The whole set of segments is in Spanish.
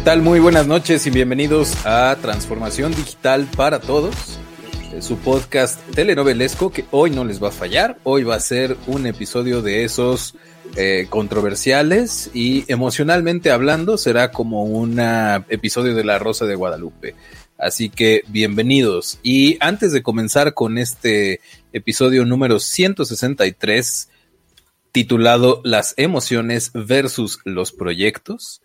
¿Qué tal? Muy buenas noches y bienvenidos a Transformación Digital para Todos, eh, su podcast telenovelesco que hoy no les va a fallar, hoy va a ser un episodio de esos eh, controversiales y emocionalmente hablando será como un episodio de La Rosa de Guadalupe. Así que bienvenidos. Y antes de comenzar con este episodio número 163, titulado Las emociones versus los proyectos,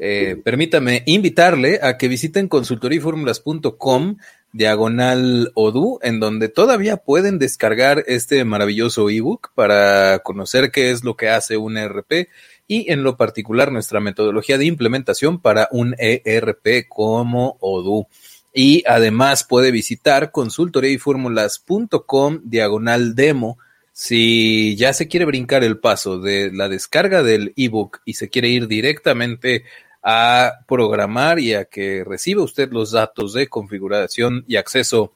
eh, permítame invitarle a que visiten consultoriformulas.com diagonal Odu, en donde todavía pueden descargar este maravilloso ebook para conocer qué es lo que hace un ERP y en lo particular nuestra metodología de implementación para un ERP como Odoo. Y además puede visitar consultoriformulas.com diagonal demo si ya se quiere brincar el paso de la descarga del ebook y se quiere ir directamente a programar y a que reciba usted los datos de configuración y acceso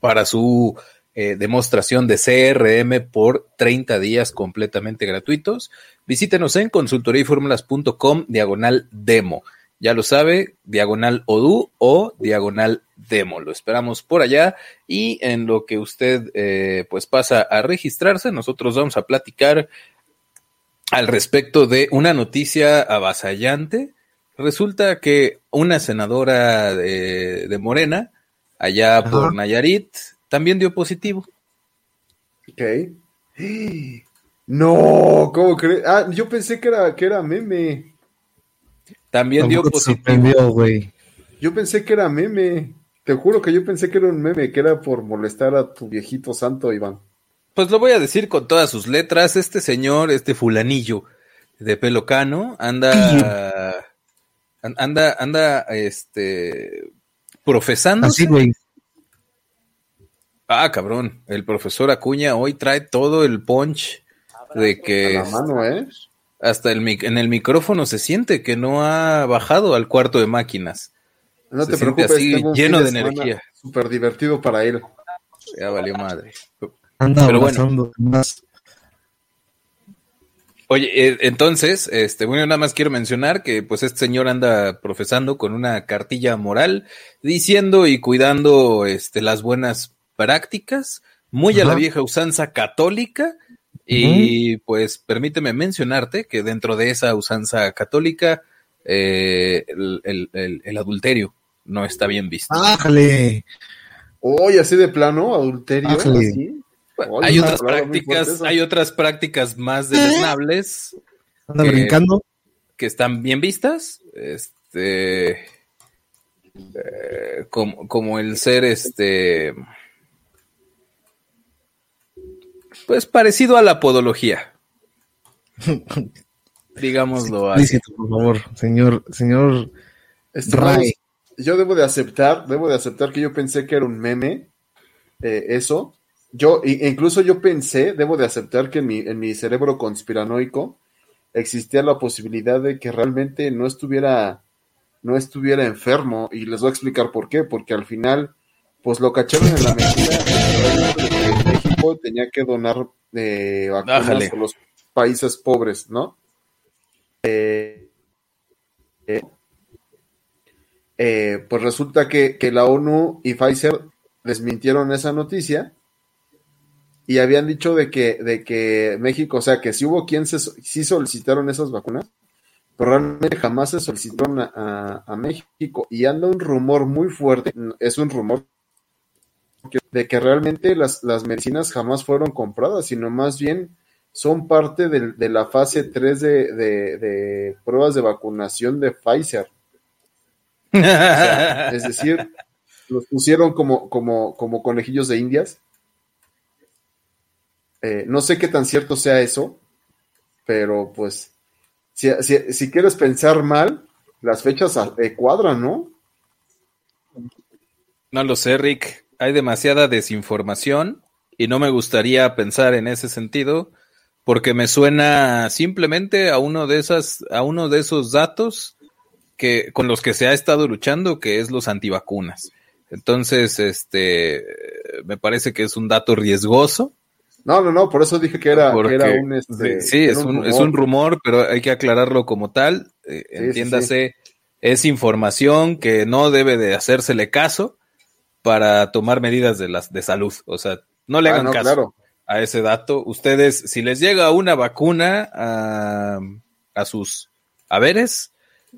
para su eh, demostración de CRM por 30 días completamente gratuitos. Visítenos en consultoriaformulas.com diagonal demo. Ya lo sabe, diagonal ODU o diagonal demo. Lo esperamos por allá y en lo que usted eh, pues pasa a registrarse, nosotros vamos a platicar al respecto de una noticia avasallante Resulta que una senadora de, Morena, allá por Nayarit, también dio positivo. Ok. No, ¿cómo crees? Ah, yo pensé que era, que era meme. También dio positivo. güey. Yo pensé que era meme. Te juro que yo pensé que era un meme, que era por molestar a tu viejito santo, Iván. Pues lo voy a decir con todas sus letras. Este señor, este fulanillo de pelo cano, anda Anda, anda, este, profesando. Así, güey. Ah, cabrón, el profesor Acuña hoy trae todo el punch de que... A la mano, ¿eh? Hasta el, en el micrófono se siente que no ha bajado al cuarto de máquinas. No te preocupes, así, lleno de, energía. Súper divertido para él. Ya valió madre. Anda Pero bueno, más. Oye, eh, entonces, este, bueno, nada más quiero mencionar que pues este señor anda profesando con una cartilla moral, diciendo y cuidando este, las buenas prácticas, muy a la vieja usanza católica, y pues permíteme mencionarte que dentro de esa usanza católica, eh, el, adulterio no está bien visto. ¡Ájale! Oye, así de plano, adulterio hay otras prácticas, hay otras prácticas más deleznables. Anda brincando. Que están bien vistas. Este. Eh, como, el ser este. Pues parecido a la podología. Digámoslo así. por favor, señor, señor Ray. Yo debo de aceptar, debo de aceptar que yo pensé que era un meme, eh, eso, yo, incluso yo pensé, debo de aceptar que en mi, en mi cerebro conspiranoico existía la posibilidad de que realmente no estuviera, no estuviera enfermo, y les voy a explicar por qué, porque al final, pues lo cacharon en la mentira tenía que donar eh, vacunas a los países pobres, ¿no? Eh, eh, pues resulta que, que la ONU y Pfizer desmintieron esa noticia y habían dicho de que, de que México, o sea, que si hubo quien se, sí solicitaron esas vacunas, pero realmente jamás se solicitaron a, a, México. Y anda un rumor muy fuerte, es un rumor de que realmente las, las medicinas jamás fueron compradas, sino más bien son parte de, de la fase 3 de, de, de, pruebas de vacunación de Pfizer. es decir, los pusieron como, como, como conejillos de indias eh, no sé qué tan cierto sea eso, pero pues, si, si, quieres pensar mal, las fechas eh, cuadran, ¿no? No lo sé, Rick. Hay demasiada desinformación y no me gustaría pensar en ese sentido porque me suena simplemente a uno de esas, a uno de esos datos que con los que se ha estado luchando, que es los antivacunas. Entonces, este, me parece que es un dato riesgoso no, no, no, por eso dije que era, un... Este, sí, es, un, es, un, rumor, pero hay que aclararlo como tal. Eh, entiéndase, es información que no debe de hacérsele caso para tomar medidas de, las, de salud. O sea, no le ah, hagan caso a ese dato. Ustedes, si les llega una vacuna a, a sus haberes,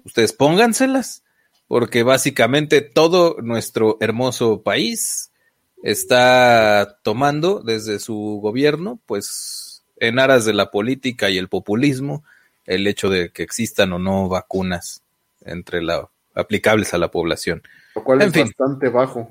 ustedes pónganselas, porque básicamente todo nuestro hermoso país está tomando desde su gobierno, pues en aras de la política y el populismo, el hecho de que existan o no vacunas entre la aplicables a la población. Lo cual es bastante bajo.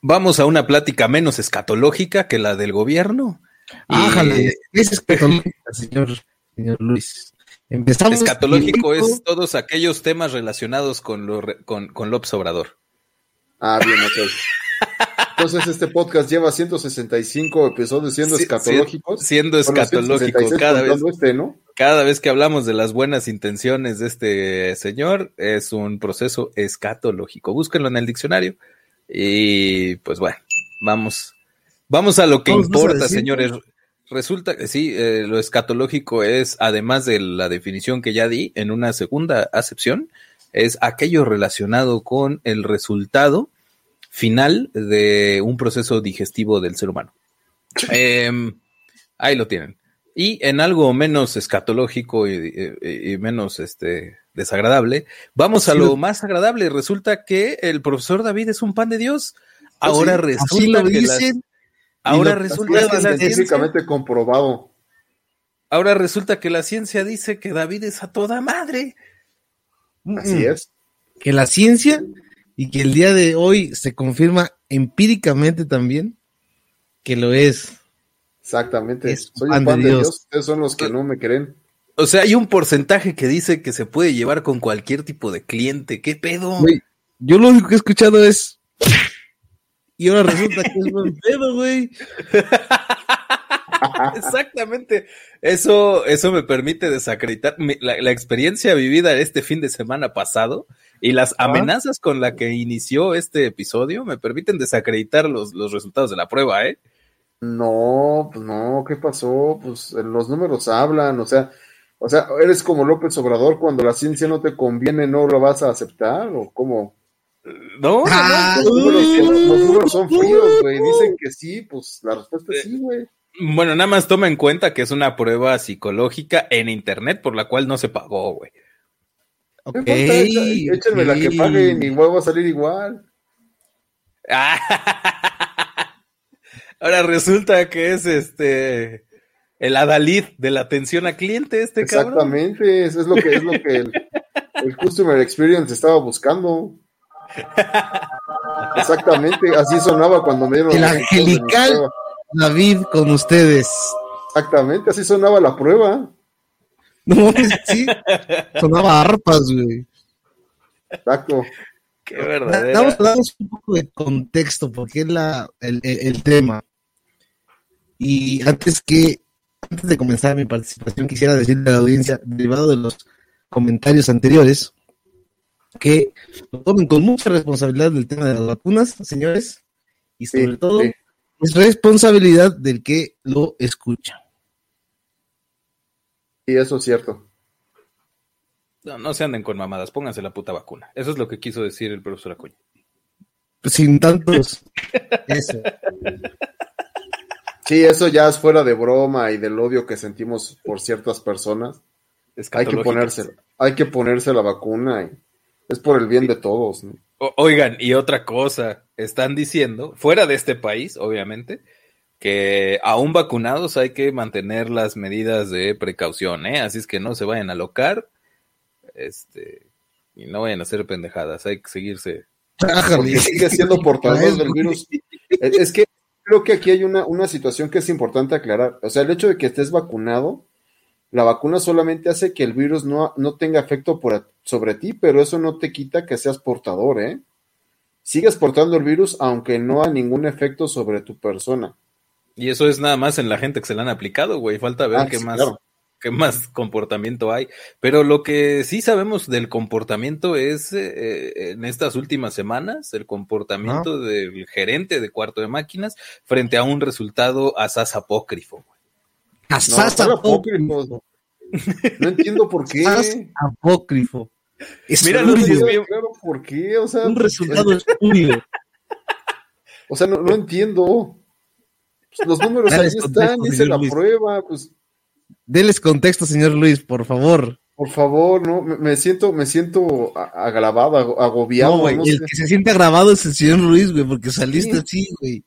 vamos a una plática menos escatológica que la del gobierno. Ájale, es escatológica, señor, señor Luis. Empezamos Escatológico es todos aquellos temas relacionados con, lo, con, con López Obrador. Ah, bien, ok. Entonces este podcast lleva 165 episodios siendo escatológicos. Siendo escatológico cada vez, este, cada vez que hablamos de las buenas intenciones de este señor, es un proceso escatológico. Búsquenlo en el diccionario. Y pues bueno, vamos, vamos a lo que importa, señores. Resulta que sí, eh, lo escatológico es, además de la definición que ya di en una segunda acepción, es aquello relacionado con el resultado final de un proceso digestivo del ser humano. Em, ahí lo tienen. Y en algo menos escatológico y, menos este, desagradable, vamos a lo más agradable. Resulta que el profesor David es un pan de Dios. Ah, ahora resulta que ahora resulta que científicamente comprobado. Ahora resulta que la ciencia dice que David es a toda madre. Así es. Que la ciencia y que el día de hoy se confirma empíricamente también que lo es. Exactamente. Soy un pan de Dios. Ustedes son los que no me creen. O sea, hay un porcentaje que dice que se puede llevar con cualquier tipo de cliente. ¿Qué pedo? yo lo único que he escuchado es. Y ahora resulta que es buen pedo, güey. Exactamente. Eso, eso me permite desacreditar la, la, experiencia vivida este fin de semana pasado y las amenazas con la que inició este episodio me permiten desacreditar los, los resultados de la prueba, ¿eh? No, pues no, ¿qué pasó? Pues los números hablan, o sea, o sea, eres como López Obrador cuando la ciencia no te conviene, no lo vas a aceptar o cómo? No, ah, los, números, son fríos, güey. Dicen que sí, pues la respuesta es sí, güey. Bueno, nada más toma en cuenta que es una prueba psicológica en internet por la cual no se pagó, güey. Ok. échenme la que paguen y vuelvo a salir igual. Ahora resulta que es este el adalid de la atención a cliente, este Exactamente, eso es lo que es lo que el, el Customer Experience estaba buscando. Exactamente, así sonaba cuando me dieron el angelical David con ustedes. Exactamente, así sonaba la prueba. No, sí. Sonaba arpas, güey. Exacto. Qué verdadero. Vamos a darnos un poco de contexto, porque es la, el, el, tema. Y antes que, antes de comenzar mi participación, quisiera decirle a la audiencia, derivado de los comentarios anteriores, que lo tomen con mucha responsabilidad del tema de las vacunas, señores, y sobre todo es responsabilidad del que lo escucha. Y eso es cierto. No, no se anden con mamadas, pónganse la puta vacuna. Eso es lo que quiso decir el profesor Acuña. Sin tantos. eso. Sí, eso ya es fuera de broma y del odio que sentimos por ciertas personas. Hay que ponerse, hay que ponerse la vacuna y es por el bien de todos. oigan, y otra cosa, están diciendo, fuera de este país, obviamente, que aún vacunados hay que mantener las medidas de precaución, ¿eh? Así es que no se vayan a locar, este, y no vayan a hacer pendejadas, hay que seguirse. Porque sigue siendo portador del virus. Es que creo que aquí hay una, una situación que es importante aclarar. O sea, el hecho de que estés vacunado, la vacuna solamente hace que el virus no, no tenga efecto por, sobre ti, pero eso no te quita que seas portador, ¿eh? Sigues portando el virus aunque no haya ningún efecto sobre tu persona. Y eso es nada más en la gente que se la han aplicado, güey. Falta ver ah, qué más qué más comportamiento hay. Pero lo que sí sabemos del comportamiento es eh, en estas últimas semanas, el comportamiento del gerente de cuarto de máquinas frente a un resultado asaz apócrifo. Asaz apócrifo. No entiendo por qué. apócrifo. Mira, no claro por qué, o sea, un resultado estudio. O sea, no, no entiendo. Pues los números ahí están, dice la prueba, pues Deles contexto, señor Luis, por favor. Por favor, no, me siento, me siento agravado, agobiado. No, el que se siente agravado es el señor Luis, güey, porque saliste así, güey.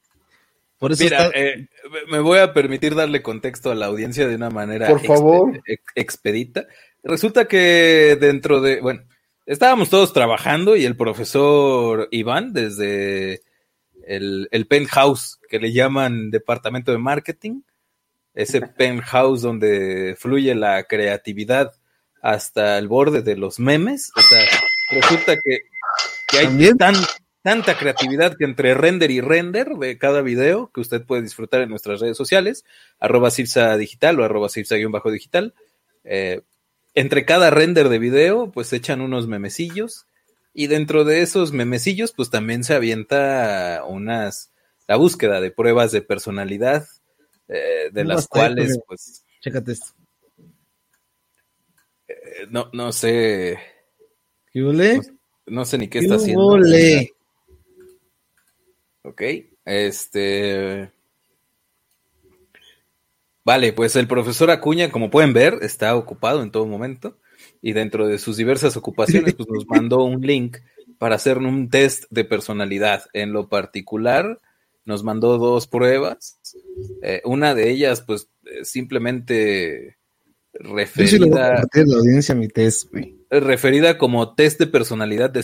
Por eso Mira, eh, me voy a permitir darle contexto a la audiencia de una manera por favor. expedita. Resulta que dentro de, bueno, estábamos todos trabajando y el profesor Iván, desde el, el penthouse que le llaman departamento de marketing, ese penthouse donde fluye la creatividad hasta el borde de los memes. O sea, resulta que, hay tanta creatividad que entre render y render de cada video que usted puede disfrutar en nuestras redes sociales, arroba Cirsa Digital o arroba Cirsa-digital. Eh, entre cada render de video, pues echan unos memecillos. Y dentro de esos memecillos, pues también se avienta unas, la búsqueda de pruebas de personalidad eh, de las cuales, pues... Chécate esto. Eh, no, no sé... ¿Qué no, sé ni qué, está haciendo. Ok, este... Vale, pues el profesor Acuña, como pueden ver, está ocupado en todo momento y dentro de sus diversas ocupaciones, pues nos mandó un link para hacer un test de personalidad. En lo particular, nos mandó dos pruebas. Eh, una de ellas, pues, eh, simplemente referida. la audiencia mi test, Referida como test de personalidad de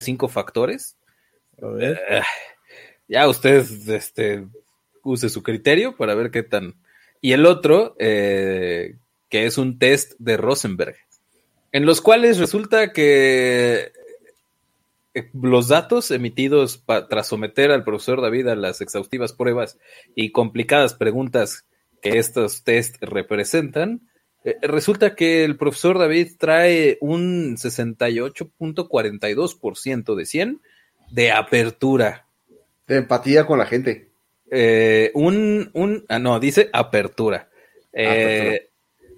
Cinco factores. Uh, ya usted este, use su criterio para ver qué tan... Y el otro, eh, que es un test de Rosenberg, en los cuales resulta que eh, los datos emitidos tras someter al profesor David a las exhaustivas pruebas y complicadas preguntas que estos test representan, eh, resulta que el profesor David trae un 68.42% de 100 de apertura. De empatía con la gente. Eh, un, un, ah, no, dice apertura.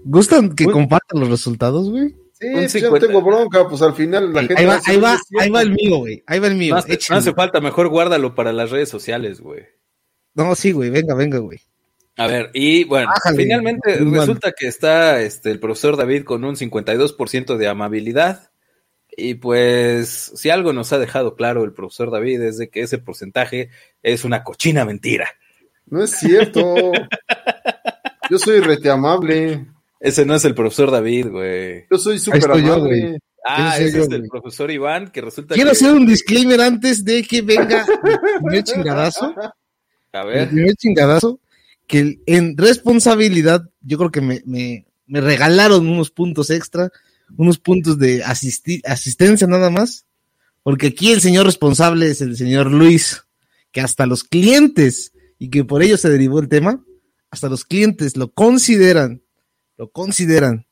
¿Gustan que compartan los resultados, güey? Sí, yo tengo bronca, pues al final la gente. Ahí va, ahí va, ahí va el mío, güey. Ahí va el mío. No, hace falta, mejor guárdalo para las redes sociales, güey. No, sí, güey, venga, venga, güey. A ver, y bueno, finalmente resulta que está este, el profesor David con un 52% de amabilidad. Y pues, si algo nos ha dejado claro el profesor David es de que ese porcentaje es una cochina mentira. No es cierto. Yo soy rete amable. Ese no es el profesor David, güey. Yo soy súper amable. ah, ese es el profesor Iván, que resulta Quiero hacer un disclaimer antes de que venga el primer chingadazo. A ver. El primer chingadazo. Que en responsabilidad, yo creo que me, me, me regalaron unos puntos extra, unos puntos de asistencia nada más. Porque aquí el señor responsable es el señor Luis, que hasta los clientes, y que por ello se derivó el tema, hasta los clientes lo consideran, lo consideran,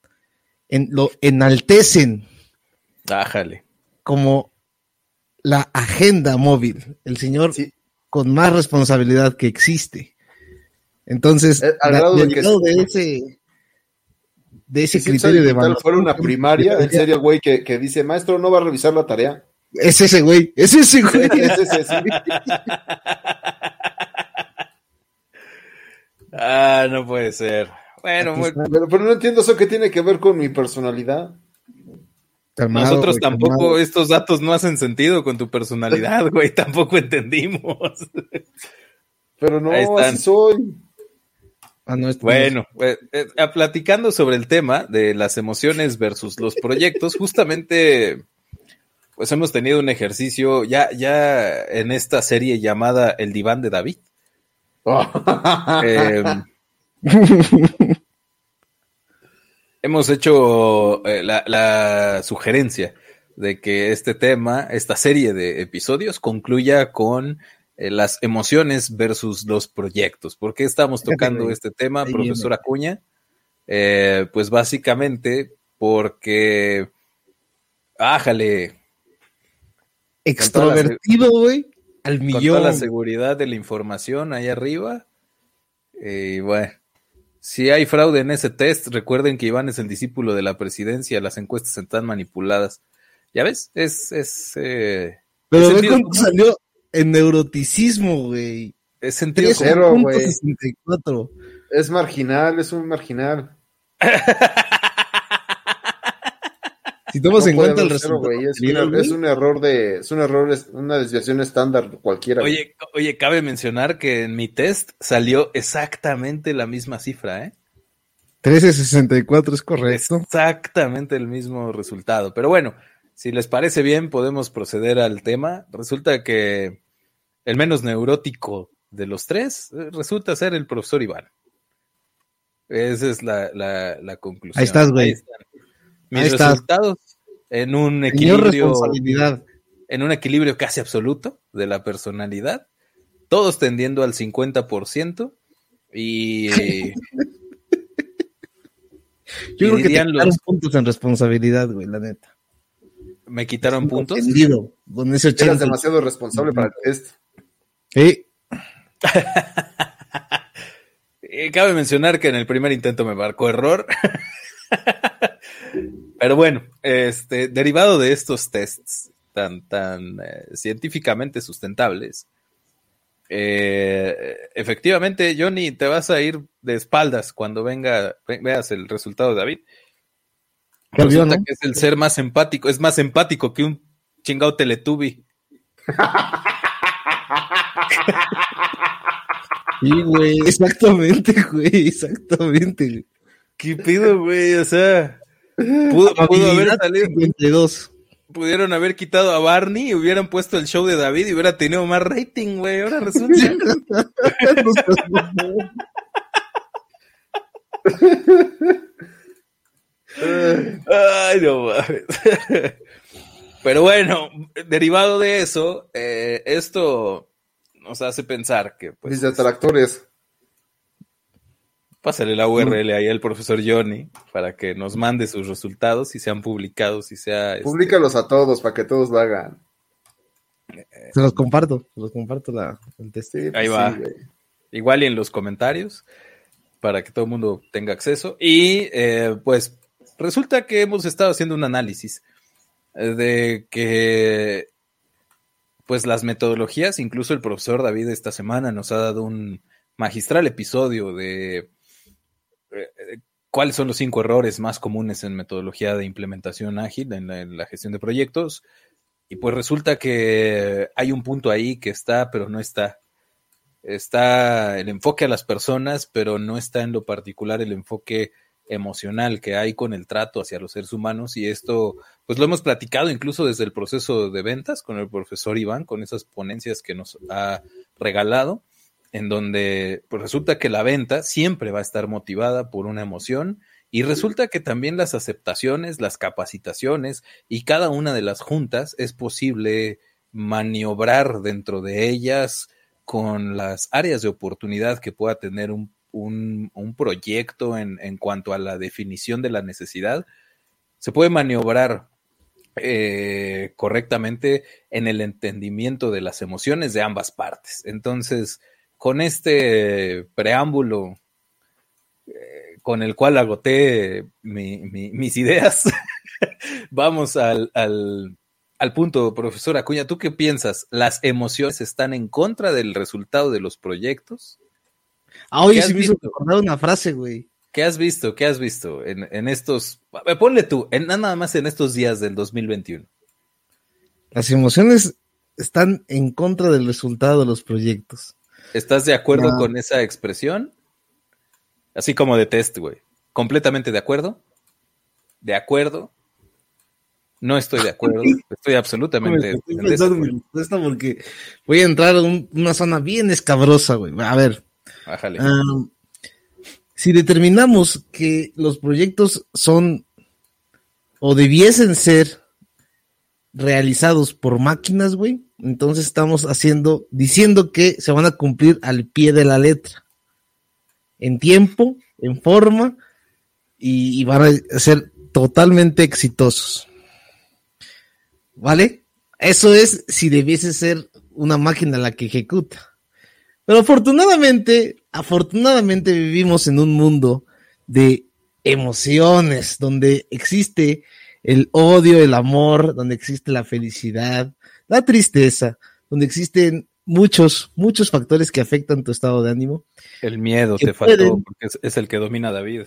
en, lo enaltecen. Bájale. Como la agenda móvil, el señor con más responsabilidad que existe. Entonces, eh, al lado de, ese de ese criterio de valor. Fuera una primaria, en serio, güey, que, que dice, maestro, no va a revisar la tarea. Es ese güey, es ese güey. es ese, sí. ah, no puede ser. Bueno, Pero, pero, no entiendo eso que tiene que ver con mi personalidad. Nosotros tampoco, estos datos no hacen sentido con tu personalidad, güey, tampoco entendimos. Pero no, así soy. Ah, no, bueno, eh, eh, platicando sobre el tema de las emociones versus los proyectos, justamente pues hemos tenido un ejercicio ya, ya en esta serie llamada El Diván de David. Em, hemos hecho eh, la, sugerencia de que este tema, esta serie de episodios, concluya con eh, las emociones versus los proyectos. ¿Por qué estamos tocando este tema, profesor Acuña? Eh, pues básicamente porque, ájale, extrovertido, güey, al millón. Con toda la seguridad de la información ahí arriba. Y bueno, si hay fraude en ese test, recuerden que Iván es el discípulo de la presidencia, las encuestas están manipuladas. ¿Ya ves? Es... es eh, Pero ve cuánto salió en neuroticismo, güey. Es sentido cero, güey. Es marginal, es un marginal. Si tomas en cuenta el resultado. es, un error de, es un error, es una desviación estándar cualquiera. Oye, oye, cabe mencionar que en mi test salió exactamente la misma cifra, ¿eh? 1364 es correcto. Exactamente el mismo resultado. Pero bueno, si les parece bien, podemos proceder al tema. Resulta que el menos neurótico de los tres eh, resulta ser el profesor Iván. Esa es la, la, conclusión. Ahí estás, güey mis resultados en un equilibrio en un equilibrio casi absoluto de la personalidad, todos tendiendo al 50% y Yo creo que te quitaron puntos en responsabilidad, güey, la neta. ¿Me quitaron puntos? con ese Eras demasiado responsable para el test. Sí. Eh, cabe mencionar que en el primer intento me marcó error. Pero bueno, este, derivado de estos tests tan, tan eh, científicamente sustentables, eh, efectivamente, Johnny, te vas a ir de espaldas cuando venga, veas el resultado de David. Resulta que es el ser más empático, es más empático que un chingado teletubi. Sí, güey, exactamente, güey, exactamente. ¿Qué pido, güey? O sea, Pudo, haber salido. Pudieron haber quitado a Barney y hubieran puesto el show de David y hubiera tenido más rating, güey. Ahora resulta. Ay, no mames. Pero bueno, derivado de eso, eh, esto nos hace pensar que. Pues, Mis detractores. Pásale la URL ahí al profesor Johnny para que nos mande sus resultados, si se han publicado, si sea... Este, Públicalos a todos para que todos lo hagan. Se los comparto, se los comparto la, el test. ahí va. Igual y en los comentarios para que todo el mundo tenga acceso. Y eh, pues resulta que hemos estado haciendo un análisis eh, de que pues las metodologías, incluso el profesor David esta semana nos ha dado un magistral episodio de eh, cuáles son los cinco errores más comunes en metodología de implementación ágil en la, gestión de proyectos. Y pues resulta que hay un punto ahí que está, pero no está. está el enfoque a las personas, pero no está en lo particular el enfoque emocional que hay con el trato hacia los seres humanos y esto pues lo hemos platicado incluso desde el proceso de ventas con el profesor Iván, con esas ponencias que nos ha regalado, en donde pues resulta que la venta siempre va a estar motivada por una emoción y resulta que también las aceptaciones, las capacitaciones y cada una de las juntas es posible maniobrar dentro de ellas con las áreas de oportunidad que pueda tener un, proyecto en, en, cuanto a la definición de la necesidad, se puede maniobrar eh, correctamente en el entendimiento de las emociones de ambas partes. Entonces, con este preámbulo eh, con el cual agoté mis ideas, vamos al, al punto, profesor Acuña, ¿tú qué piensas? ¿Las emociones están en contra del resultado de los proyectos? Ah, oye, sí me hizo recordar una frase, güey. ¿Qué has visto? ¿Qué has visto en, estos, ponle tú, en, nada más en estos días del 2021? Las emociones están en contra del resultado de los proyectos. ¿Estás de acuerdo con esa expresión? Así como de test, güey. ¿Completamente de acuerdo? ¿De acuerdo? No estoy de acuerdo, estoy absolutamente estoy porque voy a entrar en una zona bien escabrosa, güey. A ver. Si determinamos que los proyectos son o debiesen ser realizados por máquinas, güey, entonces estamos haciendo, diciendo que se van a cumplir al pie de la letra, en tiempo, en forma, y van a ser totalmente exitosos. ¿Vale? Eso es si debiese ser una máquina la que ejecuta. Pero afortunadamente, afortunadamente vivimos en un mundo de emociones, donde existe el odio, el amor, donde existe la felicidad, la tristeza, donde existen muchos, muchos factores que afectan tu estado de ánimo. El miedo te faltó, porque es, el que domina David.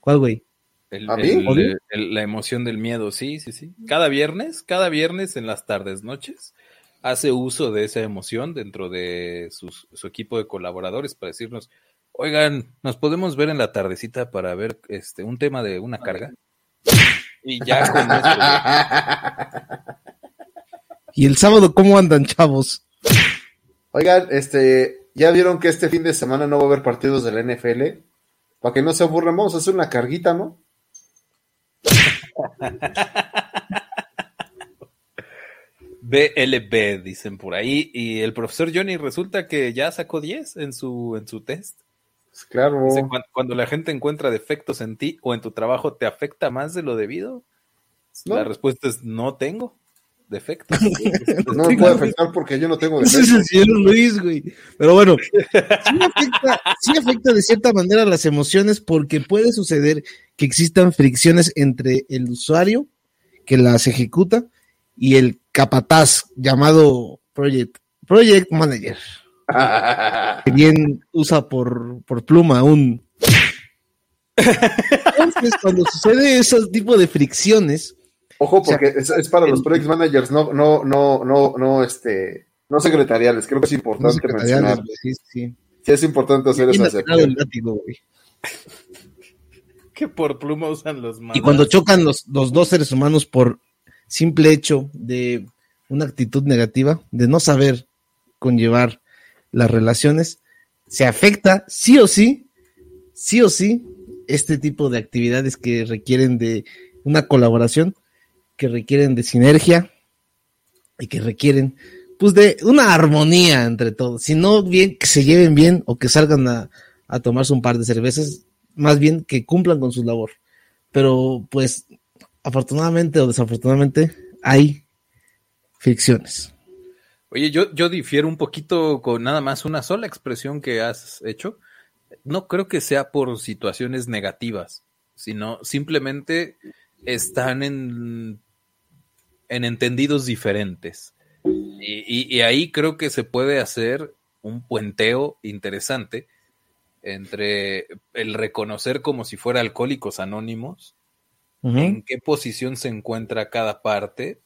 ¿Cuál, güey? la emoción del miedo, sí, sí, sí. Cada viernes, cada viernes en las tardes, noches, hace uso de esa emoción dentro de su equipo de colaboradores para decirnos, oigan, nos podemos ver en la tardecita para ver este un tema de una carga. Y ya con ¿Y el sábado cómo andan, chavos? Oigan, este, ya vieron que este fin de semana no va a haber partidos de la NFL. Para que no se aburran, vamos a hacer una carguita, ¿no? BLB, dicen por ahí. Y el profesor Johnny resulta que ya sacó 10 en su, en su test. Pues claro. cuando, la gente encuentra defectos en ti o en tu trabajo, ¿te afecta más de lo debido? La respuesta es no tengo defectos. no me puede afectar porque yo no tengo defectos. es el señor Luis, güey. Pero bueno, sí afecta de cierta manera las emociones porque puede suceder que existan fricciones entre el usuario que las ejecuta y el capataz llamado Project, Project Manager. que bien usa por, por pluma un... Entonces, cuando sucede ese tipo de fricciones... Ojo, porque es, para los project managers, no, no, no, no, no, este, no secretariales. Creo que es importante mencionar. Sí, sí. sí, es importante hacer esa que por pluma usan los manos. Y cuando chocan los, los dos seres humanos por simple hecho de una actitud negativa, de no saber conllevar las relaciones, se afecta sí o sí, sí o sí, este tipo de actividades que requieren de una colaboración, que requieren de sinergia y que requieren pues de una armonía entre todos. Si no bien que se lleven bien o que salgan a, a tomarse un par de cervezas, más bien que cumplan con su labor. Pero pues afortunadamente o desafortunadamente hay fricciones. Oye, yo, yo difiero un poquito con nada más una sola expresión que has hecho. No creo que sea por situaciones negativas, sino simplemente están en, en entendidos diferentes. Y, y ahí creo que se puede hacer un puenteo interesante entre el reconocer como si fuera alcohólicos anónimos, en qué posición se encuentra cada parte,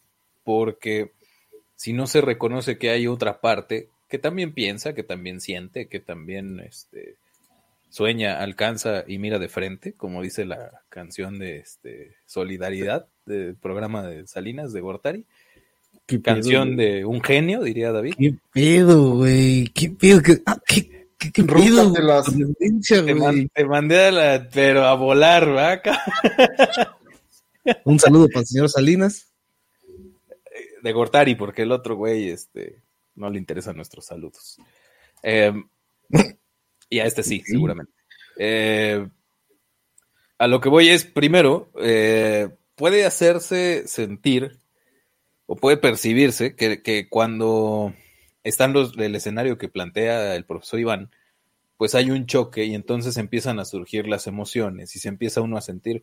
porque si no se reconoce que hay otra parte, que también piensa, que también siente, que también este, sueña, alcanza y mira de frente, como dice la canción de este, Solidaridad del programa de Salinas de Gortari. canción de un genio, diría David. ¿Qué pedo, güey? ¿Qué pedo? ¿Qué, ah, qué, qué, pedo? Te, te, mandé a la, pero a volar, vaca. un saludo para el señor Salinas. De Gortari, porque el otro güey, este, no le interesan nuestros saludos. Em, y a este sí, seguramente. Eh, a lo que voy es, primero, eh, puede hacerse sentir o puede percibirse que, cuando están los, el escenario que plantea el profesor Iván, pues hay un choque y entonces empiezan a surgir las emociones y se empieza uno a sentir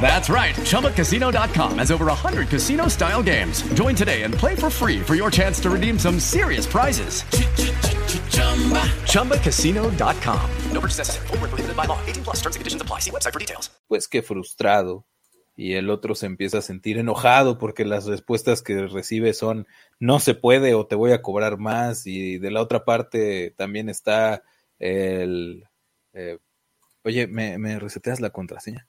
That's right. ChumbaCasino.com has over 100 casino style games. Join today and play for free for your chance to redeem some serious prizes. ChumbaCasino.com. No purchase necessary. Full prohibited by law. 18 plus terms and conditions apply. See website for details. Pues qué frustrado. Y el otro se empieza a sentir enojado porque las respuestas que recibe son no se puede o te voy a cobrar más. Y de la otra parte también está el. Eh, oye, ¿me, ¿me reseteas la contraseña?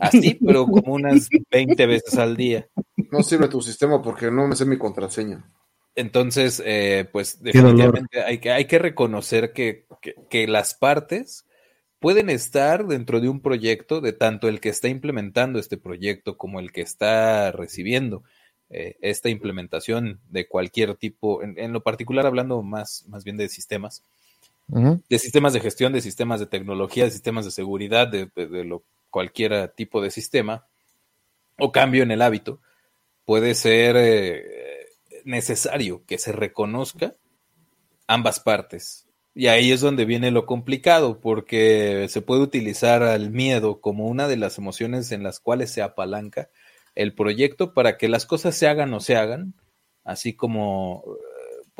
Así, pero como unas 20 veces al día. No sirve tu sistema porque no me sé mi contraseña. Entonces, eh, pues definitivamente hay que, hay que reconocer que, las partes pueden estar dentro de un proyecto de tanto el que está implementando este proyecto como el que está recibiendo eh, esta implementación de cualquier tipo, en, lo particular hablando más, más bien de sistemas, de sistemas de gestión, de sistemas de tecnología, de sistemas de seguridad, de, de lo cualquier tipo de sistema o cambio en el hábito, puede ser eh, necesario que se reconozca ambas partes. Y ahí es donde viene lo complicado, porque se puede utilizar al miedo como una de las emociones en las cuales se apalanca el proyecto para que las cosas se hagan o se hagan, así como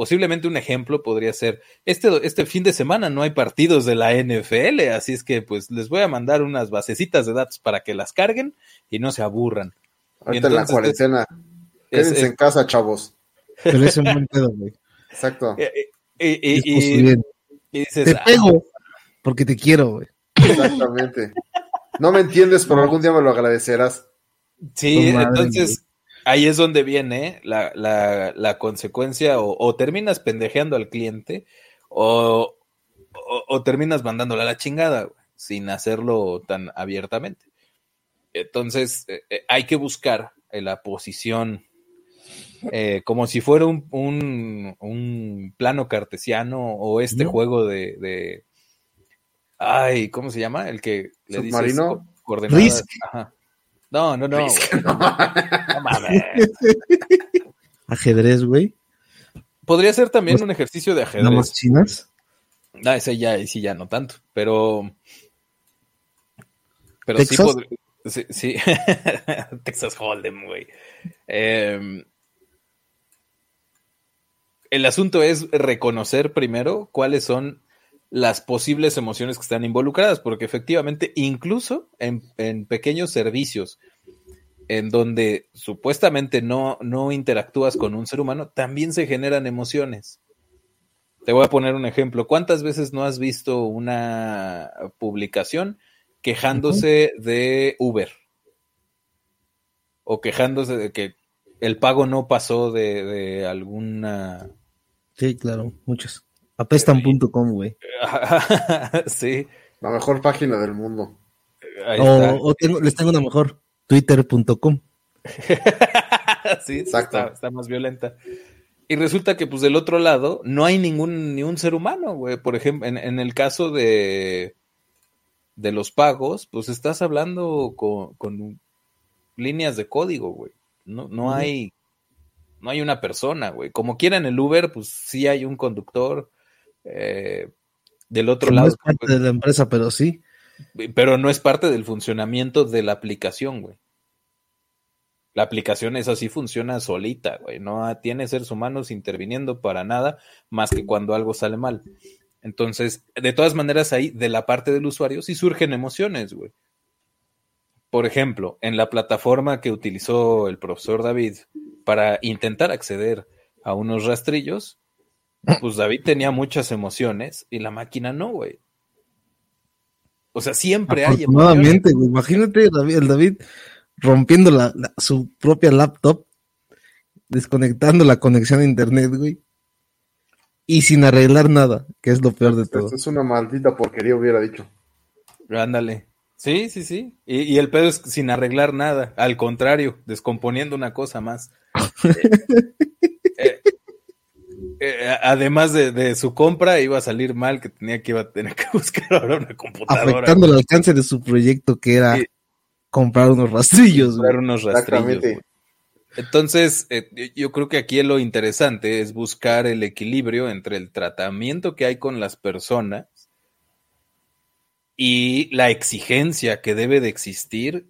Posiblemente un ejemplo podría ser, este, este fin de semana no hay partidos de la NFL, así es que pues les voy a mandar unas basecitas de datos para que las carguen y no se aburran. Ahorita en la cuarentena. Quédense en casa, chavos. Pero es un buen pedo, güey. Exacto. Eh, eh, y, dices, te pego porque te quiero, güey. Exactamente. No me entiendes, pero algún día me lo agradecerás. Sí, entonces, ahí es donde viene la, la, consecuencia o, terminas pendejeando al cliente o, o, terminas mandándole a la chingada sin hacerlo tan abiertamente. Entonces eh, eh, hay que buscar la posición eh, como si fuera un, un, plano cartesiano o este juego de, de, Ay, ¿cómo se llama? El que le dice coordenadas. Ajá. No, no, no. no. mames. Ajedrez, güey. Podría ser también un ejercicio de ajedrez. más chinas? Ah, ese ya, sí, ya no tanto. Pero. Pero sí podría. Sí, sí. Texas Hold'em, güey. Em, el asunto es reconocer primero cuáles son las posibles emociones que están involucradas, porque efectivamente, incluso en, pequeños servicios en donde supuestamente no, no interactúas con un ser humano, también se generan emociones. Te voy a poner un ejemplo. ¿Cuántas veces no has visto una publicación quejándose de Uber? O quejándose de que el pago no pasó de, de alguna... Sí, claro, muchos. Apestan.com, güey. sí. La mejor página del mundo. o, les tengo una mejor, twitter.com. sí, Exacto. Está, más violenta. Y resulta que, pues, del otro lado, no hay ningún, ni un ser humano, güey. Por ejemplo, en, el caso de, de los pagos, pues estás hablando con, líneas de código, güey. No, no hay, no hay una persona, güey. Como quiera en el Uber, pues sí hay un conductor. Eh, del otro lado. No es parte pues, de la empresa, pero sí. Pero no es parte del funcionamiento de la aplicación, güey. La aplicación es así, funciona solita, güey. No tiene seres humanos interviniendo para nada más que cuando algo sale mal. Entonces, de todas maneras, ahí, de la parte del usuario, sí surgen emociones, güey. Por ejemplo, en la plataforma que utilizó el profesor David para intentar acceder a unos rastrillos, pues David tenía muchas emociones y la máquina no, güey. O sea, siempre hay emociones. Güey. Imagínate el David rompiendo la, su propia laptop, desconectando la conexión a internet, güey. Y sin arreglar nada, que es lo peor de todo. Esto es una maldita porquería, hubiera dicho. Ándale. Sí, sí, sí. Y, el pedo es sin arreglar nada. Al contrario, descomponiendo una cosa más. Eh, además de, su compra, iba a salir mal, que tenía que iba a tener que buscar ahora una computadora. Afectando el alcance de su proyecto, que era comprar unos rastrillos. Comprar unos rastrillos. Entonces, eh, yo creo que aquí lo interesante es buscar el equilibrio entre el tratamiento que hay con las personas y la exigencia que debe de existir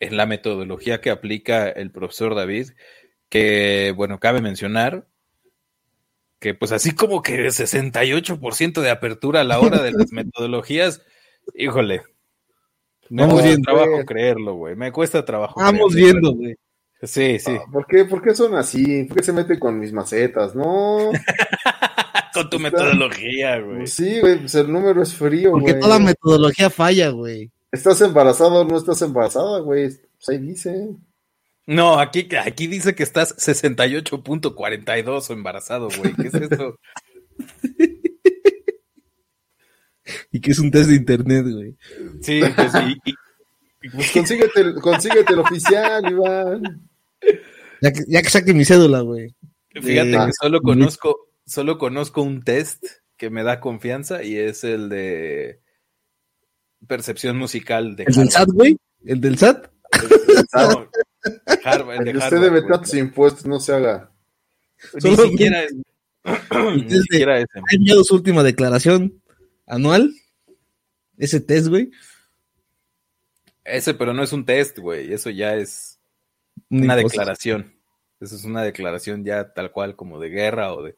en la metodología que aplica el profesor David, que, bueno, cabe mencionar que pues así como que 68% de apertura a la hora de las metodologías, híjole, me cuesta trabajo creerlo, güey. Me cuesta trabajo. Vamos viendo, güey. Sí, sí. Ah, ¿por, qué, ¿Por qué son así? ¿Por qué se mete con mis macetas? No. con tu metodología, güey. Sí, güey, pues el número es frío, güey. Porque toda metodología falla, güey. ¿Estás embarazado o no estás embarazada, güey? Pues ahí dice. No, aquí, aquí dice que estás 68.42 embarazado, güey. ¿Qué es eso? y que es un test de internet, güey. Sí, pues sí. Pues consíguete, consíguete el oficial, Iván. Ya que, ya que saque mi cédula, güey. Fíjate que solo conozco, solo conozco un test que me da confianza y es el de percepción musical de ¿El del SAT, güey? ¿El del SAT? De usted debe tantos impuestos, no se haga. Ni siquiera es. Ni siquiera es. ¿Ha enviado su última declaración anual? Ese test, güey. Ese, pero no es un test, güey. Eso ya es una declaración. Eso es una declaración ya tal cual como de guerra o de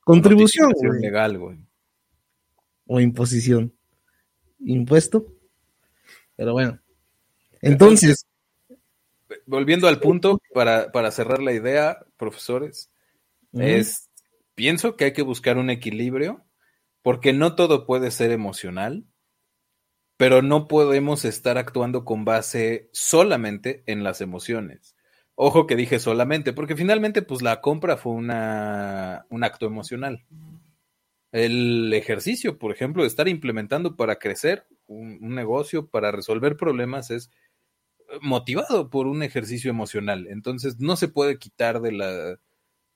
contribución legal, güey. O imposición. Impuesto. Pero bueno. Entonces, volviendo al punto, para, para, cerrar la idea, profesores, es, pienso que hay que buscar un equilibrio, porque no todo puede ser emocional, pero no podemos estar actuando con base solamente en las emociones. Ojo que dije solamente, porque finalmente, pues la compra fue una, un acto emocional. El ejercicio, por ejemplo, de estar implementando para crecer un negocio, para resolver problemas, es motivado por un ejercicio emocional. Entonces no se puede quitar de la,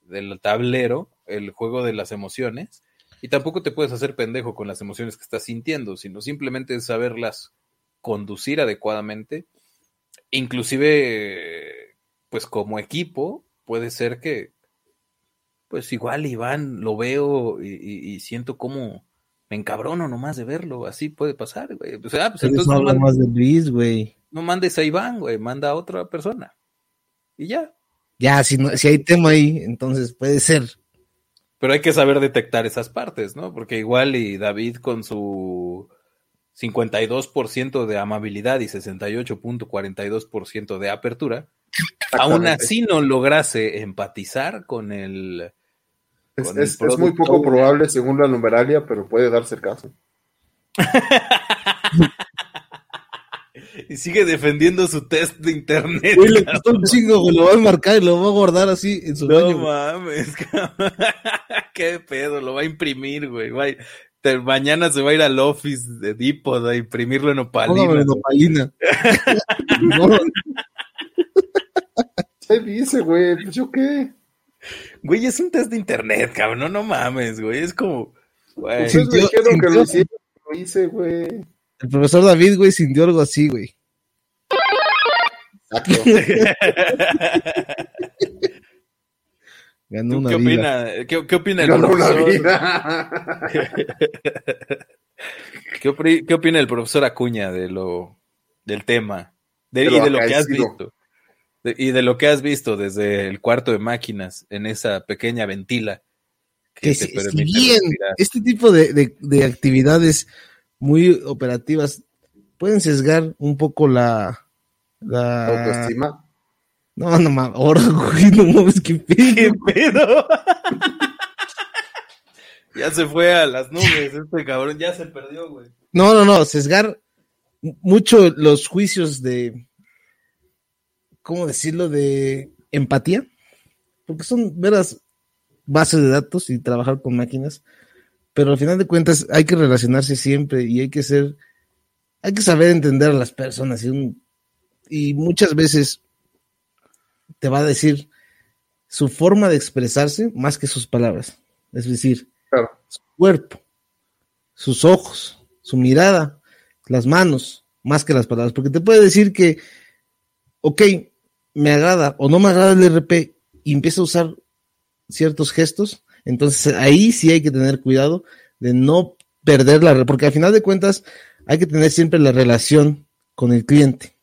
del tablero el juego de las emociones y tampoco te puedes hacer pendejo con las emociones que estás sintiendo, sino simplemente saberlas conducir adecuadamente. Inclusive, pues como equipo, puede ser que, pues igual Iván lo veo y, siento como me encabrono nomás de verlo, así puede pasar, güey. O sea, pues entonces no más de Luis, güey no mandes a Iván, güey, manda a otra persona. Y ya. Ya, si, no, si hay tema ahí, entonces puede ser. Pero hay que saber detectar esas partes, ¿no? Porque igual y David con su 52% de amabilidad y 68.42% de apertura, aún así no lograse empatizar con el Es, muy poco probable según la numeralia, pero puede darse el caso. y sigue defendiendo su test de internet. le costó un chingo, Lo va a marcar y lo va a guardar así en su No mames, Qué pedo, lo va a imprimir, güey. mañana se va a ir al office de Dipod a imprimirlo en opalina. en opalina. ¿Qué dice, güey? Pues yo qué. Güey, es un test de internet, cabrón. No, no mames, güey. Es como. Güey. Ustedes me dijeron que lo hicieron, lo hice, güey. El profesor David, güey, sintió algo así, güey. Exacto. Ganó una ¿Qué opina? ¿Qué, ¿Qué, opina el profesor? ¿Qué, ¿Qué, opina el profesor Acuña de lo del tema? De, y de lo que has visto y de lo que has visto desde el cuarto de máquinas en esa pequeña ventila. Que, si, bien este tipo de, actividades muy operativas pueden sesgar un poco la, la... autoestima. No, no mames, ahora, güey, no mames, qué pedo. ya se fue a las nubes, este cabrón, ya se perdió, güey. No, no, no, sesgar mucho los juicios de, ¿cómo decirlo?, de empatía, porque son veras bases de datos y trabajar con máquinas, pero al final de cuentas hay que relacionarse siempre y hay que ser, hay que saber entender a las personas y, y muchas veces te va a decir su forma de expresarse más que sus palabras, es decir, su cuerpo, sus ojos, su mirada, las manos, más que las palabras, porque te puede decir que, ok, me agrada o no me agrada el RP y empiezo a usar ciertos gestos, entonces ahí sí hay que tener cuidado de no perder la, porque al final de cuentas hay que tener siempre la relación con el cliente.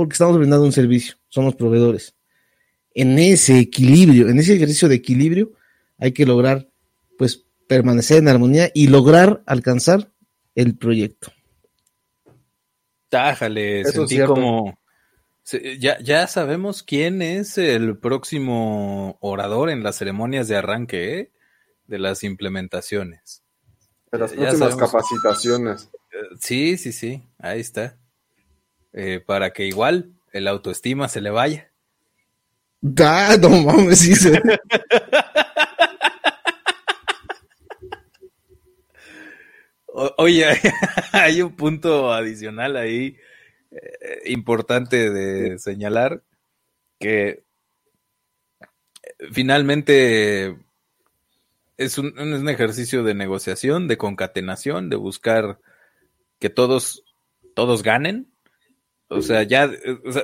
Porque estamos brindando un servicio, somos proveedores. En ese equilibrio, en ese ejercicio de equilibrio, hay que lograr, pues, permanecer en armonía y lograr alcanzar el proyecto. Tájale, sentí como, ya, ya sabemos quién es el próximo orador en las ceremonias de arranque ¿eh? de las implementaciones. De las próximas capacitaciones. Eh, sí, sí, sí, ahí está. Eh, para que igual el autoestima se le vaya. Da, no mames, sí oye, hay un punto adicional ahí eh, importante de señalar que finalmente es un, un, ejercicio de negociación, de concatenación, de buscar que todos, todos ganen. O sea, ya,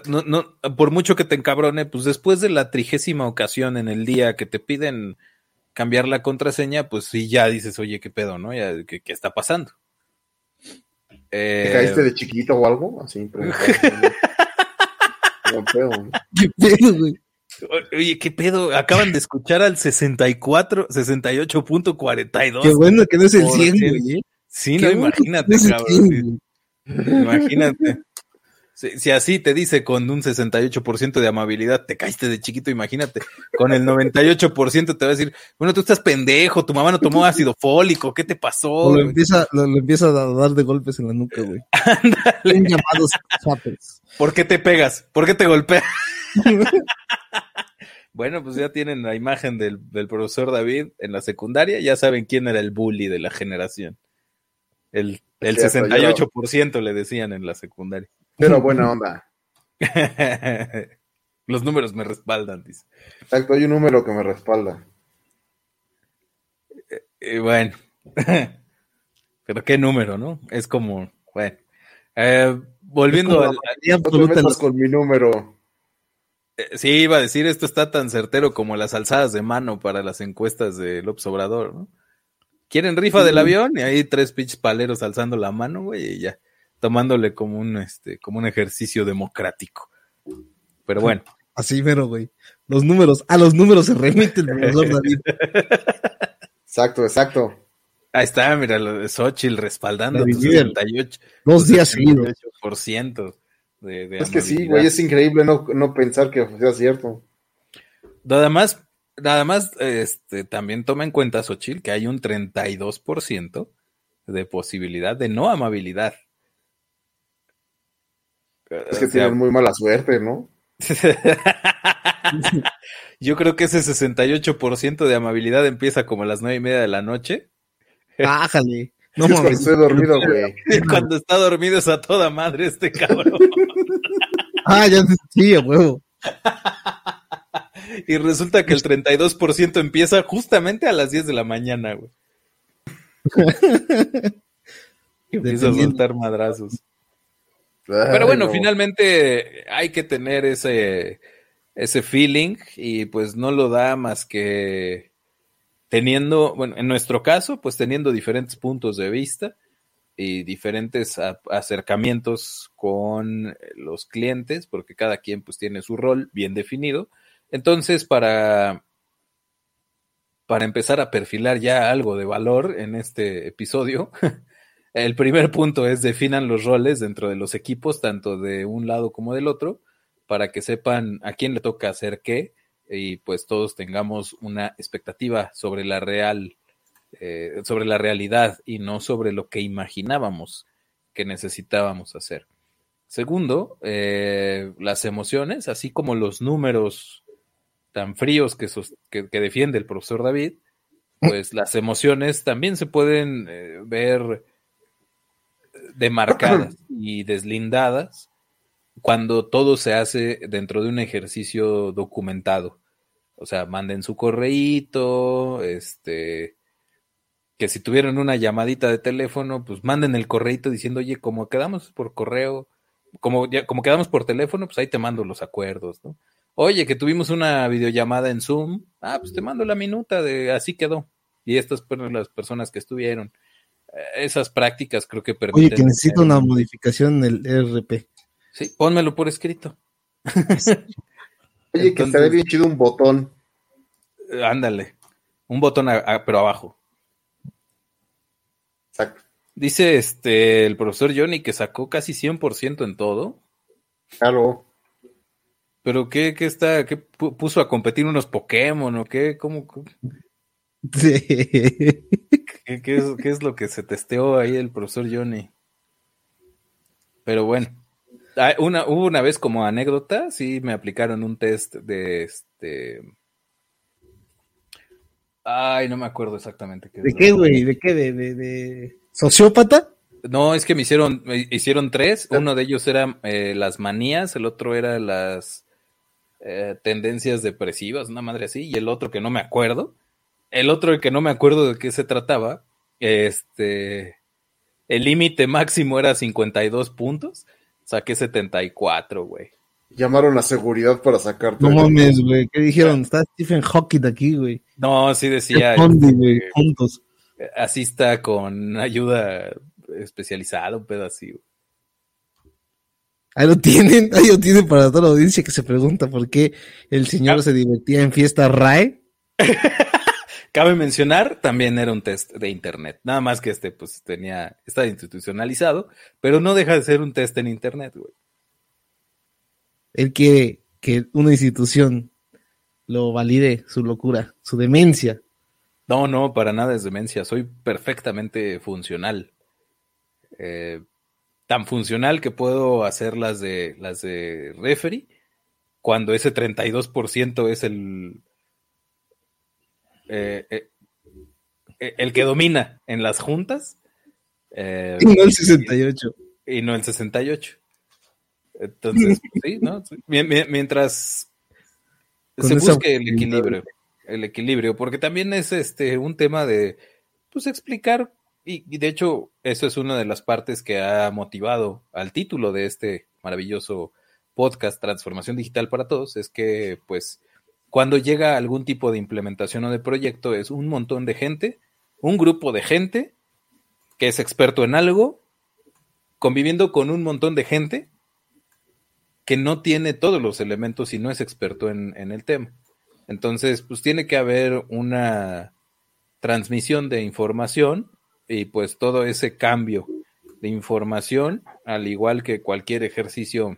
no, no, por mucho que te encabrone, pues después de la trigésima ocasión en el día que te piden cambiar la contraseña, pues sí, ya dices, oye, qué pedo, ¿no? Ya, ¿qué, qué está pasando? ¿Te caíste de chiquito o algo? Así, ¿Qué pedo, güey? Oye, ¿qué pedo? Acaban de escuchar al 64, 68.42. Qué bueno que no es el 100, güey. Sí, no, imagínate, cabrón. Imagínate. Si, así te dice con un 68% de amabilidad, te caíste de chiquito, imagínate. Con el 98% te va a decir, bueno, tú estás pendejo, tu mamá no tomó ácido fólico, ¿qué te pasó? lo empieza, lo, empieza a dar de golpes en la nuca, güey. Ándale. llamados ¿Por qué te pegas? ¿Por qué te golpeas? bueno, pues ya tienen la imagen del, del profesor David en la secundaria, ya saben quién era el bully de la generación. El, el 68% le decían en la secundaria. Pero buena onda. Los números me respaldan, dice. Exacto, hay un número que me respalda. Eh, eh, bueno. Pero qué número, ¿no? Es como, bueno. Eh, volviendo al... con mi número. sí, iba a decir, esto está tan certero como las alzadas de mano para las encuestas de López Obrador, ¿no? ¿Quieren rifa del avión? Y hay tres pinches paleros alzando la mano, güey, y ya tomándole como un, este, como un ejercicio democrático. Pero bueno. Así mero, güey. Los números, a los números se remite el profesor David. Exacto, exacto. Ahí está, mira, lo de Xochitl respaldando tu 68. Dos días seguidos. De, es que sí, güey, es increíble no, no pensar que sea cierto. Además, nada más, este, también toma en cuenta, Xochitl, que hay un 32% de posibilidad de no amabilidad. Es que tienen muy mala suerte, ¿no? Yo creo que ese 68% de amabilidad empieza como a las nueve y media de la noche. Bájale. No mames. Estoy dormido, güey. Cuando está dormido es a toda madre este cabrón. ah, ya sí, huevo. y resulta que el 32% empieza justamente a las 10 de la mañana, güey. empieza a soltar madrazos. Pero bueno, finalmente hay que tener ese, ese feeling y pues no lo da más que teniendo, bueno, en nuestro caso, pues teniendo diferentes puntos de vista y diferentes acercamientos con los clientes, porque cada quien pues tiene su rol bien definido. Entonces, para, para empezar a perfilar ya algo de valor en este episodio, el primer punto es definan los roles dentro de los equipos, tanto de un lado como del otro, para que sepan a quién le toca hacer qué y pues todos tengamos una expectativa sobre la real, eh, sobre la realidad y no sobre lo que imaginábamos que necesitábamos hacer. Segundo, eh, las emociones, así como los números tan fríos que, que, defiende el profesor David, pues las emociones también se pueden eh, ver demarcadas y deslindadas cuando todo se hace dentro de un ejercicio documentado. O sea, manden su correíto, este, que si tuvieron una llamadita de teléfono, pues manden el correíto diciendo, oye, como quedamos por correo, como, ya, como quedamos por teléfono, pues ahí te mando los acuerdos. Oye, que tuvimos una videollamada en Zoom, ah, pues te mando la minuta de así quedó. Y estas fueron las personas que estuvieron. Esas prácticas creo que permiten. Oye, que necesito una modificación en el ERP. Sí, pónmelo por escrito. Oye, que estaría bien chido un botón. Ándale, un botón, pero abajo. Exacto. Dice este el profesor Johnny que sacó casi 100% en todo. Claro. Pero qué, qué está, qué puso a competir unos Pokémon o qué, cómo, Sí. ¿Qué, qué, es, ¿Qué es lo que se testeó ahí el profesor Johnny? Pero bueno. Ah, una, hubo una vez como anécdota, sí me aplicaron un test de este. Ay, no me acuerdo exactamente qué. ¿De qué, güey? ¿De qué? ¿De, de, sociópata? No, es que me hicieron, me hicieron tres. Uno de ellos era eh, las manías, el otro era las eh, tendencias depresivas, una madre así, y el otro que no me acuerdo. El otro que no me acuerdo de qué se trataba, este, el límite máximo era 52 puntos Saqué 74, güey. Llamaron a seguridad para sacar No mames, güey. ¿Qué dijeron? Está Stephen Hawking aquí, güey. No, sí decía. güey, juntos. Así está con ayuda especializada, un pedacito. Ahí lo tienen, ahí lo tienen para toda la audiencia que se pregunta por qué el señor ah. se divertía en fiesta RAE. Cabe mencionar, también era un test de internet, nada más que este pues tenía, está institucionalizado, pero no deja de ser un test en internet, güey. Él quiere que una institución lo valide, su locura, su demencia. No, no, para nada es demencia, soy perfectamente funcional. Eh, tan funcional que puedo hacer las de las de referee cuando ese 32% es el eh, eh, eh, el que domina en las juntas. y no el 68. Y, no el 68. Entonces, sí, ¿no? Mientras se busque el equilibrio, el equilibrio, porque también es este un tema de pues explicar, y, y, de hecho, eso es una de las partes que ha motivado al título de este maravilloso podcast Transformación Digital para Todos, es que pues cuando llega algún tipo de implementación o de proyecto es un montón de gente, un grupo de gente que es experto en algo, conviviendo con un montón de gente que no tiene todos los elementos y no es experto en, el tema. Entonces, pues tiene que haber una transmisión de información y pues todo ese cambio de información, al igual que cualquier ejercicio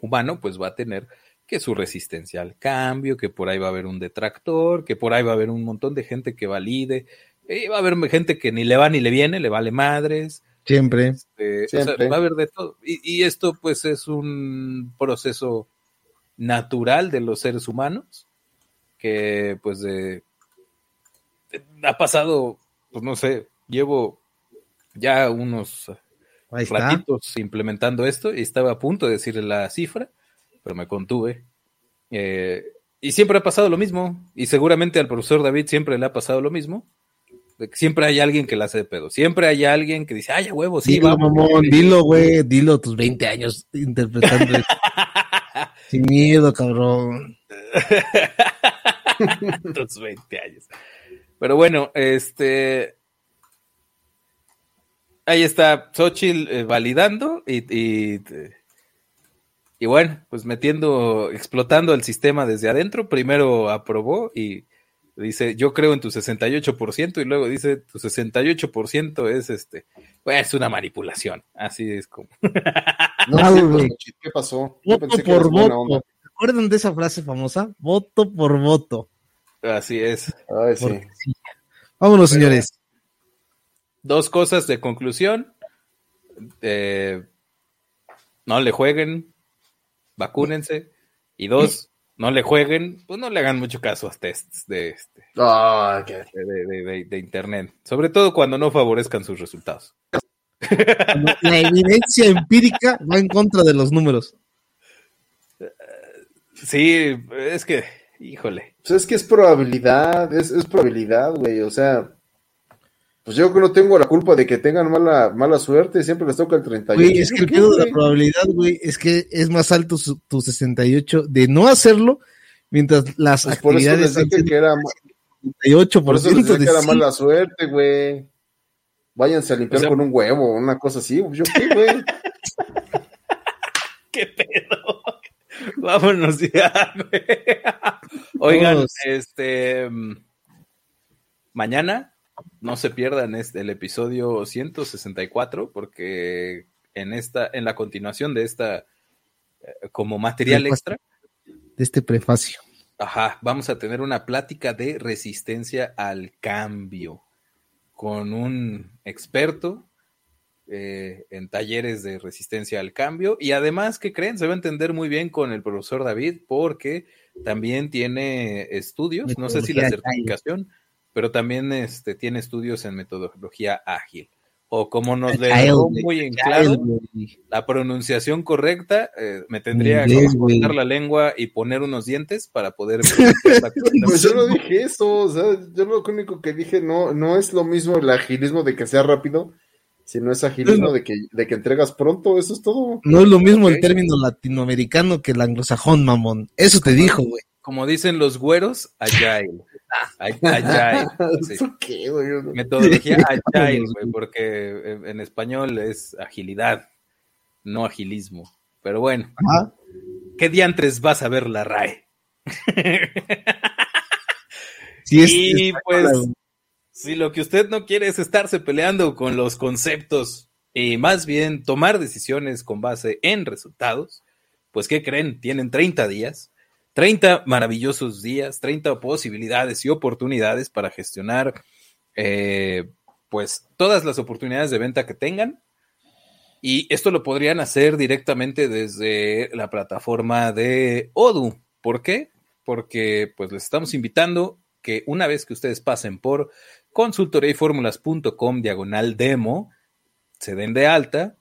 humano, pues va a tener que su resistencia al cambio, que por ahí va a haber un detractor, que por ahí va a haber un montón de gente que valide, y va a haber gente que ni le va ni le viene, le vale madres. Siempre. Este, va a haber de todo. Y, y, esto pues es un proceso natural de los seres humanos que pues de, ha pasado, pues no sé, llevo ya unos ratitos implementando esto y estaba a punto de decirle la cifra, pero me contuve. Eh, y siempre ha pasado lo mismo, y seguramente al profesor David siempre le ha pasado lo mismo. Siempre hay alguien que la hace de pedo. Siempre hay alguien que dice, ay, huevo, sí, dilo, Mamón, dilo, güey, dilo tus 20 años interpretando. Sin miedo, cabrón. tus 20 años. Pero bueno, este. Ahí está Xochitl eh, validando y, y, y, bueno, pues metiendo, explotando el sistema desde adentro. Primero aprobó y dice, yo creo en tu 68% y luego dice, tu 68% es este, pues es una manipulación. Así es como. no, ¿Qué pasó? Voto por voto. ¿Recuerdan de esa frase famosa? Voto por voto. Así es. Ay, sí. Vámonos, señores. Dos cosas de conclusión. Eh, no le jueguen, vacúnense. Y dos, no le jueguen, pues no le hagan mucho caso a tests de, este, oh, de, internet. Sobre todo cuando no favorezcan sus resultados. La evidencia empírica va en contra de los números. Sí, es que Híjole. Pues es que es probabilidad, es, es probabilidad, güey. O sea, pues yo que no tengo la culpa de que tengan mala, mala suerte, siempre les toca el 38. Güey, es que el pedo de la probabilidad, güey, es que es más alto tu 68 de no hacerlo, mientras las pues actividades por eso les que era 38%. Por eso les dije que era mala suerte, güey. Váyanse a limpiar con un huevo, una cosa así. Yo qué, güey. ¿Qué pedo? Vámonos ya, Oigan, este mañana no se pierdan este, el episodio 164 porque en esta en la continuación de esta eh, como material extra de este prefacio. Ajá, vamos a tener una plática de resistencia al cambio con un experto eh, en talleres de resistencia al cambio y además, que creen? Se va a entender muy bien con el profesor David porque también tiene estudios, no sé si la certificación, pero también este, tiene estudios en metodología ágil. O como nos le dejó muy en claro, la pronunciación correcta, eh, me tendría que cortar la lengua y poner unos dientes para poder... pues yo no dije eso, o sea, yo lo único que dije no, no es lo mismo el agilismo de que sea rápido, si no es agilismo de que, de que entregas pronto, eso es todo. No es lo mismo el término latinoamericano que el anglosajón, mamón. Eso te dijo, güey. Como dicen los güeros, agile. Agile. qué, güey? Metodología agile, güey, porque en español es agilidad, no agilismo. Pero bueno, ¿qué diantres vas a ver la RAE? Sí, es, y pues, si lo que usted no quiere es estarse peleando con los conceptos y más bien tomar decisiones con base en resultados, pues ¿qué creen? Tienen 30 días, 30 maravillosos días, 30 posibilidades y oportunidades para gestionar eh, pues todas las oportunidades de venta que tengan. Y esto lo podrían hacer directamente desde la plataforma de Odoo. ¿Por qué? Porque pues les estamos invitando que una vez que ustedes pasen por consultoriaformulas.com diagonal demo, se den de alta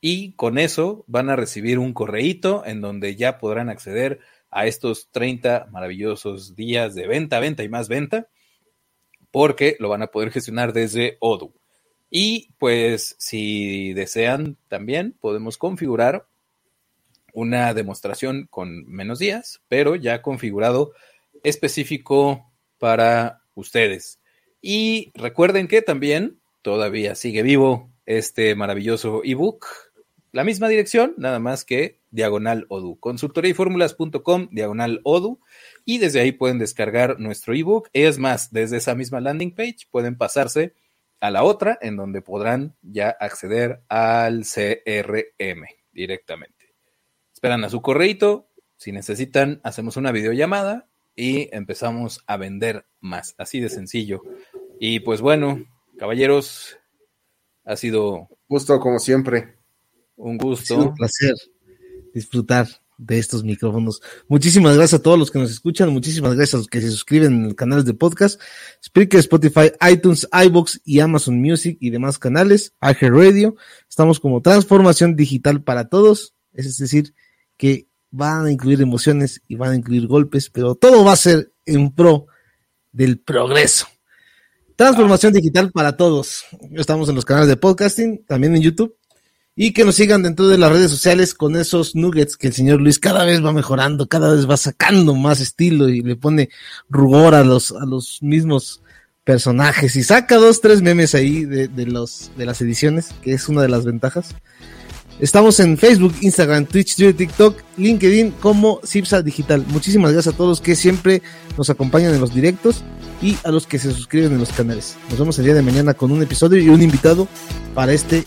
y con eso van a recibir un correíto en donde ya podrán acceder a estos 30 maravillosos días de venta, venta y más venta, porque lo van a poder gestionar desde Odoo. Y pues si desean también podemos configurar una demostración con menos días, pero ya configurado específico para ustedes. Y recuerden que también todavía sigue vivo este maravilloso ebook. La misma dirección, nada más que diagonal Odu. Consultoriaformulas.com, diagonal Odu. Y desde ahí pueden descargar nuestro ebook. Es más, desde esa misma landing page pueden pasarse a la otra, en donde podrán ya acceder al CRM directamente. Esperan a su correito, Si necesitan, hacemos una videollamada y empezamos a vender más. Así de sencillo. Y pues bueno, caballeros, ha sido... Gusto como siempre. Un gusto. un placer disfrutar de estos micrófonos. Muchísimas gracias a todos los que nos escuchan, muchísimas gracias a los que se suscriben en los canales de podcast, Spreaker, Spotify, iTunes, iBox y Amazon Music y demás canales, AG Radio. Estamos como transformación digital para todos, es decir, que van a incluir emociones y van a incluir golpes, pero todo va a ser en pro del progreso. Transformación digital para todos. Estamos en los canales de podcasting, también en YouTube y que nos sigan dentro de las redes sociales con esos nuggets que el señor Luis cada vez va mejorando, cada vez va sacando más estilo y le pone rugor a los, a los mismos personajes y saca dos, tres memes ahí de, de los, de las ediciones, que es una de las ventajas. Estamos en Facebook, Instagram, Twitch, Twitter, TikTok, LinkedIn como Cipsa Digital. Muchísimas gracias a todos que siempre nos acompañan en los directos y a los que se suscriben en los canales. Nos vemos el día de mañana con un episodio y un invitado para este